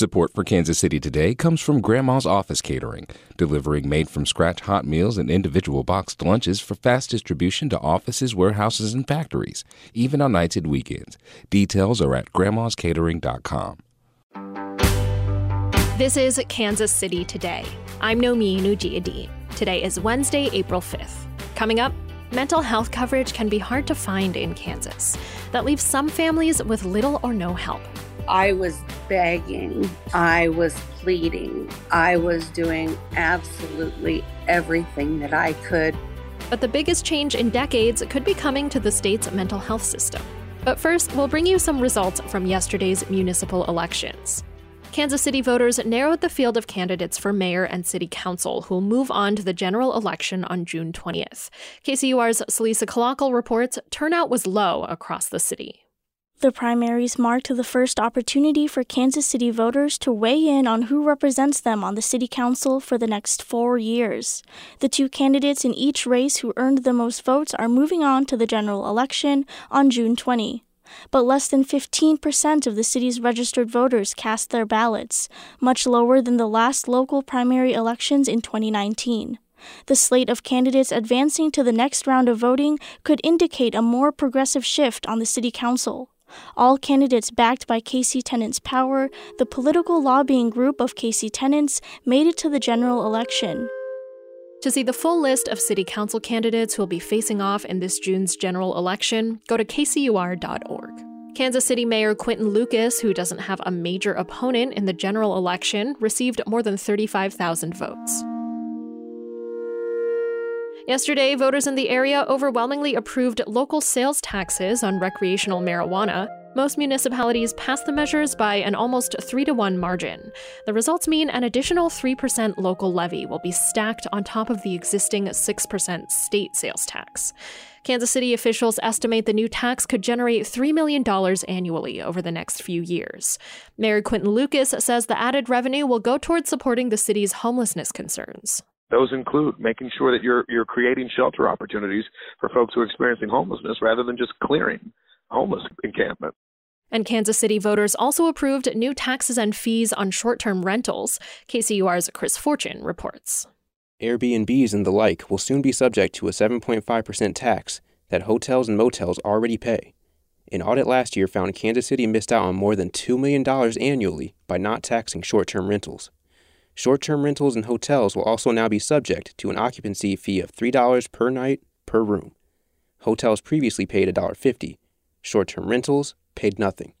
Support for Kansas City Today comes from Grandma's Office Catering, delivering made from scratch hot meals and individual boxed lunches for fast distribution to offices, warehouses, and factories, even on nights and weekends. Details are at grandmascatering.com. This is Kansas City Today. I'm Nomin Ujiyediin. Today is Wednesday, April 5th. Coming up, mental health coverage can be hard to find in Kansas. That leaves some families with little or no help. I was begging, I was pleading, I was doing absolutely everything that I could. But the biggest change in decades could be coming to the state's mental health system. But first, we'll bring you some results from yesterday's municipal elections. Kansas City voters narrowed the field of candidates for mayor and city council who will move on to the general election on June 20th. KCUR's Celisa Calacal reports turnout was low across the city. The primaries marked the first opportunity for Kansas City voters to weigh in on who represents them on the city council for the next four years. The two candidates in each race who earned the most votes are moving on to the general election on June 20. But less than 15% of the city's registered voters cast their ballots, much lower than the last local primary elections in 2019. The slate of candidates advancing to the next round of voting could indicate a more progressive shift on the city council. All candidates backed by KC Tenants Power, the political lobbying group of KC Tenants, made it to the general election. To see the full list of city council candidates who will be facing off in this June's general election, go to kcur.org. Kansas City Mayor Quinton Lucas, who doesn't have a major opponent in the general election, received more than 35,000 votes. Yesterday, voters in the area overwhelmingly approved local sales taxes on recreational marijuana. Most municipalities passed the measures by an almost 3 to 1 margin. The results mean an additional 3% local levy will be stacked on top of the existing 6% state sales tax. Kansas City officials estimate the new tax could generate $3 million annually over the next few years. Mayor Quinton Lucas says the added revenue will go towards supporting the city's homelessness concerns. Those include making sure that you're you're creating shelter opportunities for folks who are experiencing homelessness rather than just clearing homeless encampment. And Kansas City voters also approved new taxes and fees on short term rentals. KCUR's Chris Fortune reports. Airbnbs and the like will soon be subject to a 7.5% tax that hotels and motels already pay. An audit last year found Kansas City missed out on more than $2 million annually by not taxing short term rentals. Short term rentals and hotels will also now be subject to an occupancy fee of $3 per night per room. Hotels previously paid $1.50. Short term rentals paid nothing.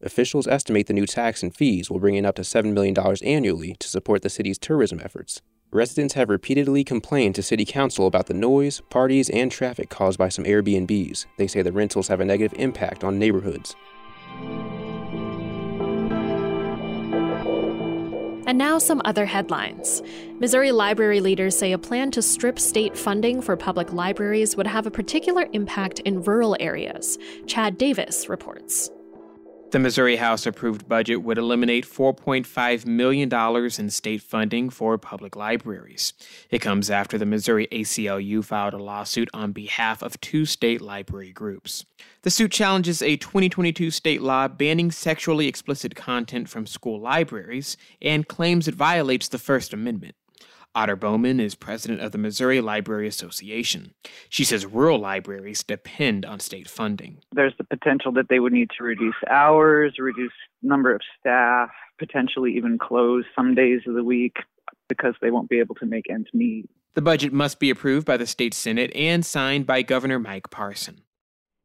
Officials estimate the new tax and fees will bring in up to $7 million annually to support the city's tourism efforts. Residents have repeatedly complained to City Council about the noise, parties, and traffic caused by some Airbnbs. They say the rentals have a negative impact on neighborhoods. And now, some other headlines. Missouri library leaders say a plan to strip state funding for public libraries would have a particular impact in rural areas. Chad Davis reports. The Missouri House approved budget would eliminate $4.5 million in state funding for public libraries. It comes after the Missouri ACLU filed a lawsuit on behalf of two state library groups. The suit challenges a 2022 state law banning sexually explicit content from school libraries and claims it violates the First Amendment. Otter Bowman is president of the Missouri Library Association. She says rural libraries depend on state funding. There's the potential that they would need to reduce hours, reduce number of staff, potentially even close some days of the week because they won't be able to make ends meet. The budget must be approved by the state Senate and signed by Governor Mike Parson.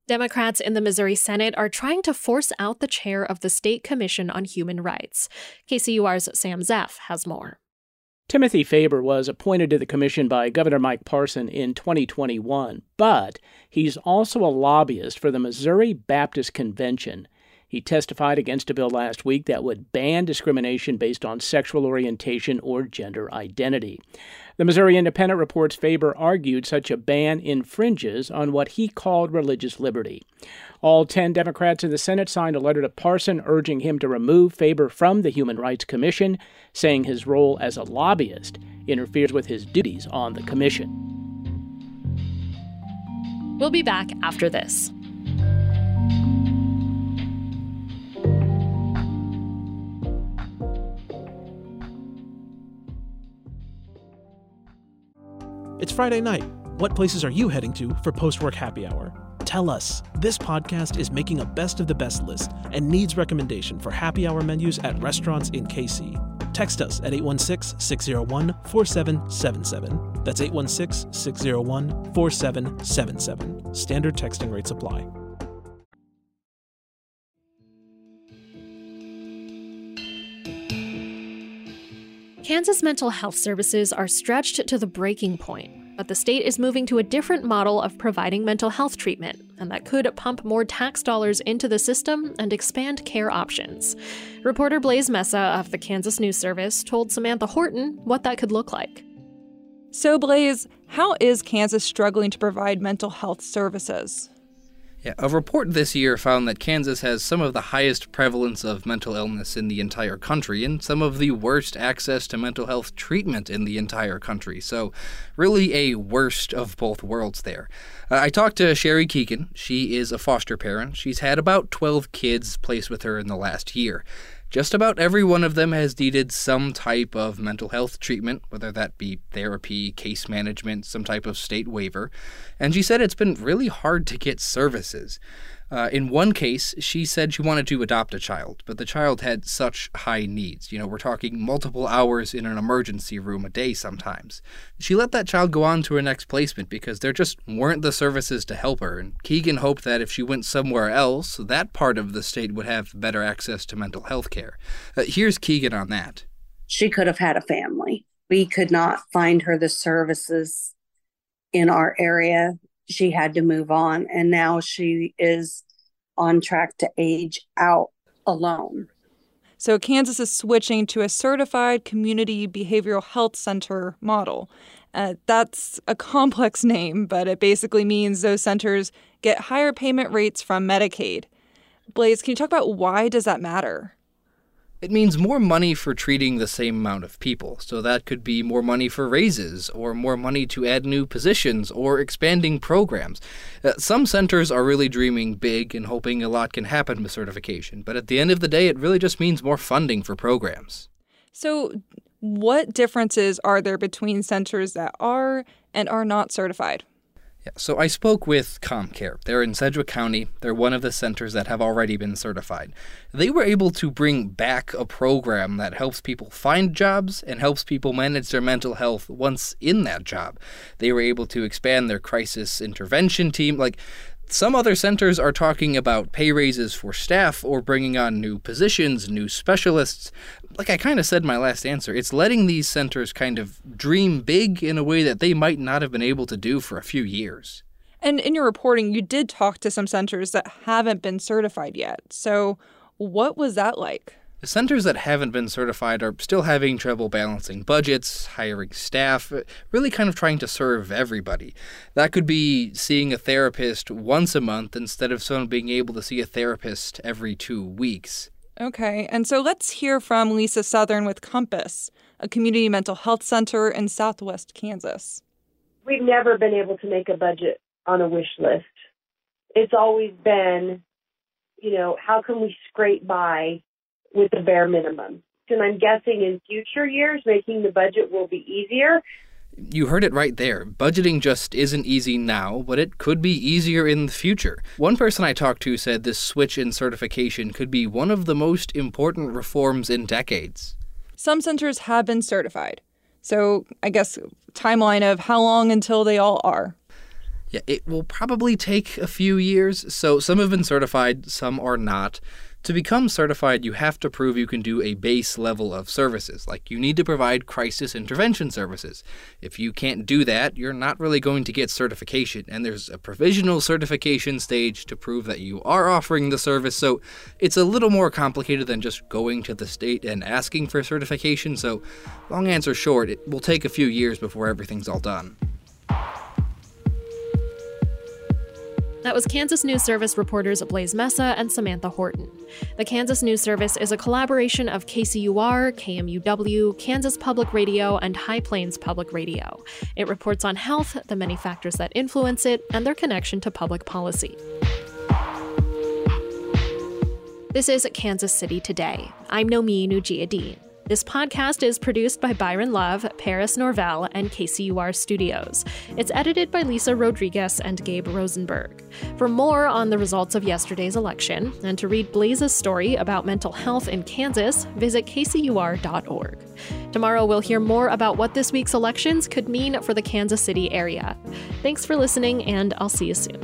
Democrats in the Missouri Senate are trying to force out the chair of the State Commission on Human Rights. KCUR's Sam Zeff has more. Timothy Faber was appointed to the commission by Governor Mike Parson in 2021, but he's also a lobbyist for the Missouri Baptist Convention. He testified against a bill last week that would ban discrimination based on sexual orientation or gender identity. The Missouri Independent reports Faber argued such a ban infringes on what he called religious liberty. All 10 Democrats in the Senate signed a letter to Parson urging him to remove Faber from the Human Rights Commission, saying his role as a lobbyist interferes with his duties on the commission. We'll be back after this. It's Friday night. What places are you heading to for post work happy hour? Tell us. This podcast is making a best of the best list and needs recommendation for happy hour menus at restaurants in KC. Text us at 816 601 4777. That's 816 601 4777. Standard texting rates apply. Kansas mental health services are stretched to the breaking point, but the state is moving to a different model of providing mental health treatment, and that could pump more tax dollars into the system and expand care options. Reporter Blaise Mesa of the Kansas News Service told Samantha Horton what that could look like. So, Blaise, how is Kansas struggling to provide mental health services? Yeah, a report this year found that Kansas has some of the highest prevalence of mental illness in the entire country and some of the worst access to mental health treatment in the entire country. So, really a worst of both worlds there. Uh, I talked to Sherry Keegan. She is a foster parent. She's had about 12 kids placed with her in the last year. Just about every one of them has needed some type of mental health treatment, whether that be therapy, case management, some type of state waiver. And she said it's been really hard to get services. Uh, in one case, she said she wanted to adopt a child, but the child had such high needs. You know, we're talking multiple hours in an emergency room a day sometimes. She let that child go on to her next placement because there just weren't the services to help her, and Keegan hoped that if she went somewhere else, that part of the state would have better access to mental health care. Uh, here's Keegan on that. She could have had a family. We could not find her the services in our area she had to move on and now she is on track to age out alone. So Kansas is switching to a certified community behavioral health center model. Uh, that's a complex name, but it basically means those centers get higher payment rates from Medicaid. Blaise, can you talk about why does that matter? It means more money for treating the same amount of people. So that could be more money for raises, or more money to add new positions, or expanding programs. Uh, some centers are really dreaming big and hoping a lot can happen with certification, but at the end of the day, it really just means more funding for programs. So, what differences are there between centers that are and are not certified? Yeah, so I spoke with ComCare. They're in Sedgwick County. They're one of the centers that have already been certified. They were able to bring back a program that helps people find jobs and helps people manage their mental health once in that job. They were able to expand their crisis intervention team. Like, some other centers are talking about pay raises for staff or bringing on new positions, new specialists. Like I kind of said in my last answer, it's letting these centers kind of dream big in a way that they might not have been able to do for a few years. And in your reporting, you did talk to some centers that haven't been certified yet. So, what was that like? The centers that haven't been certified are still having trouble balancing budgets, hiring staff, really kind of trying to serve everybody. That could be seeing a therapist once a month instead of someone being able to see a therapist every two weeks. Okay, and so let's hear from Lisa Southern with Compass, a community mental health center in southwest Kansas. We've never been able to make a budget on a wish list. It's always been, you know, how can we scrape by with the bare minimum. And I'm guessing in future years, making the budget will be easier. You heard it right there. Budgeting just isn't easy now, but it could be easier in the future. One person I talked to said this switch in certification could be one of the most important reforms in decades. Some centers have been certified. So, I guess timeline of how long until they all are. Yeah, it will probably take a few years. So, some have been certified, some are not. To become certified, you have to prove you can do a base level of services, like you need to provide crisis intervention services. If you can't do that, you're not really going to get certification, and there's a provisional certification stage to prove that you are offering the service, so it's a little more complicated than just going to the state and asking for certification. So, long answer short, it will take a few years before everything's all done. That was Kansas News Service reporters Blaise Mesa and Samantha Horton. The Kansas News Service is a collaboration of KCUR, KMUW, Kansas Public Radio, and High Plains Public Radio. It reports on health, the many factors that influence it, and their connection to public policy. This is Kansas City Today. I'm Nomi Dean. This podcast is produced by Byron Love, Paris Norvell, and KCUR Studios. It's edited by Lisa Rodriguez and Gabe Rosenberg. For more on the results of yesterday's election and to read Blaise's story about mental health in Kansas, visit kcur.org. Tomorrow, we'll hear more about what this week's elections could mean for the Kansas City area. Thanks for listening, and I'll see you soon.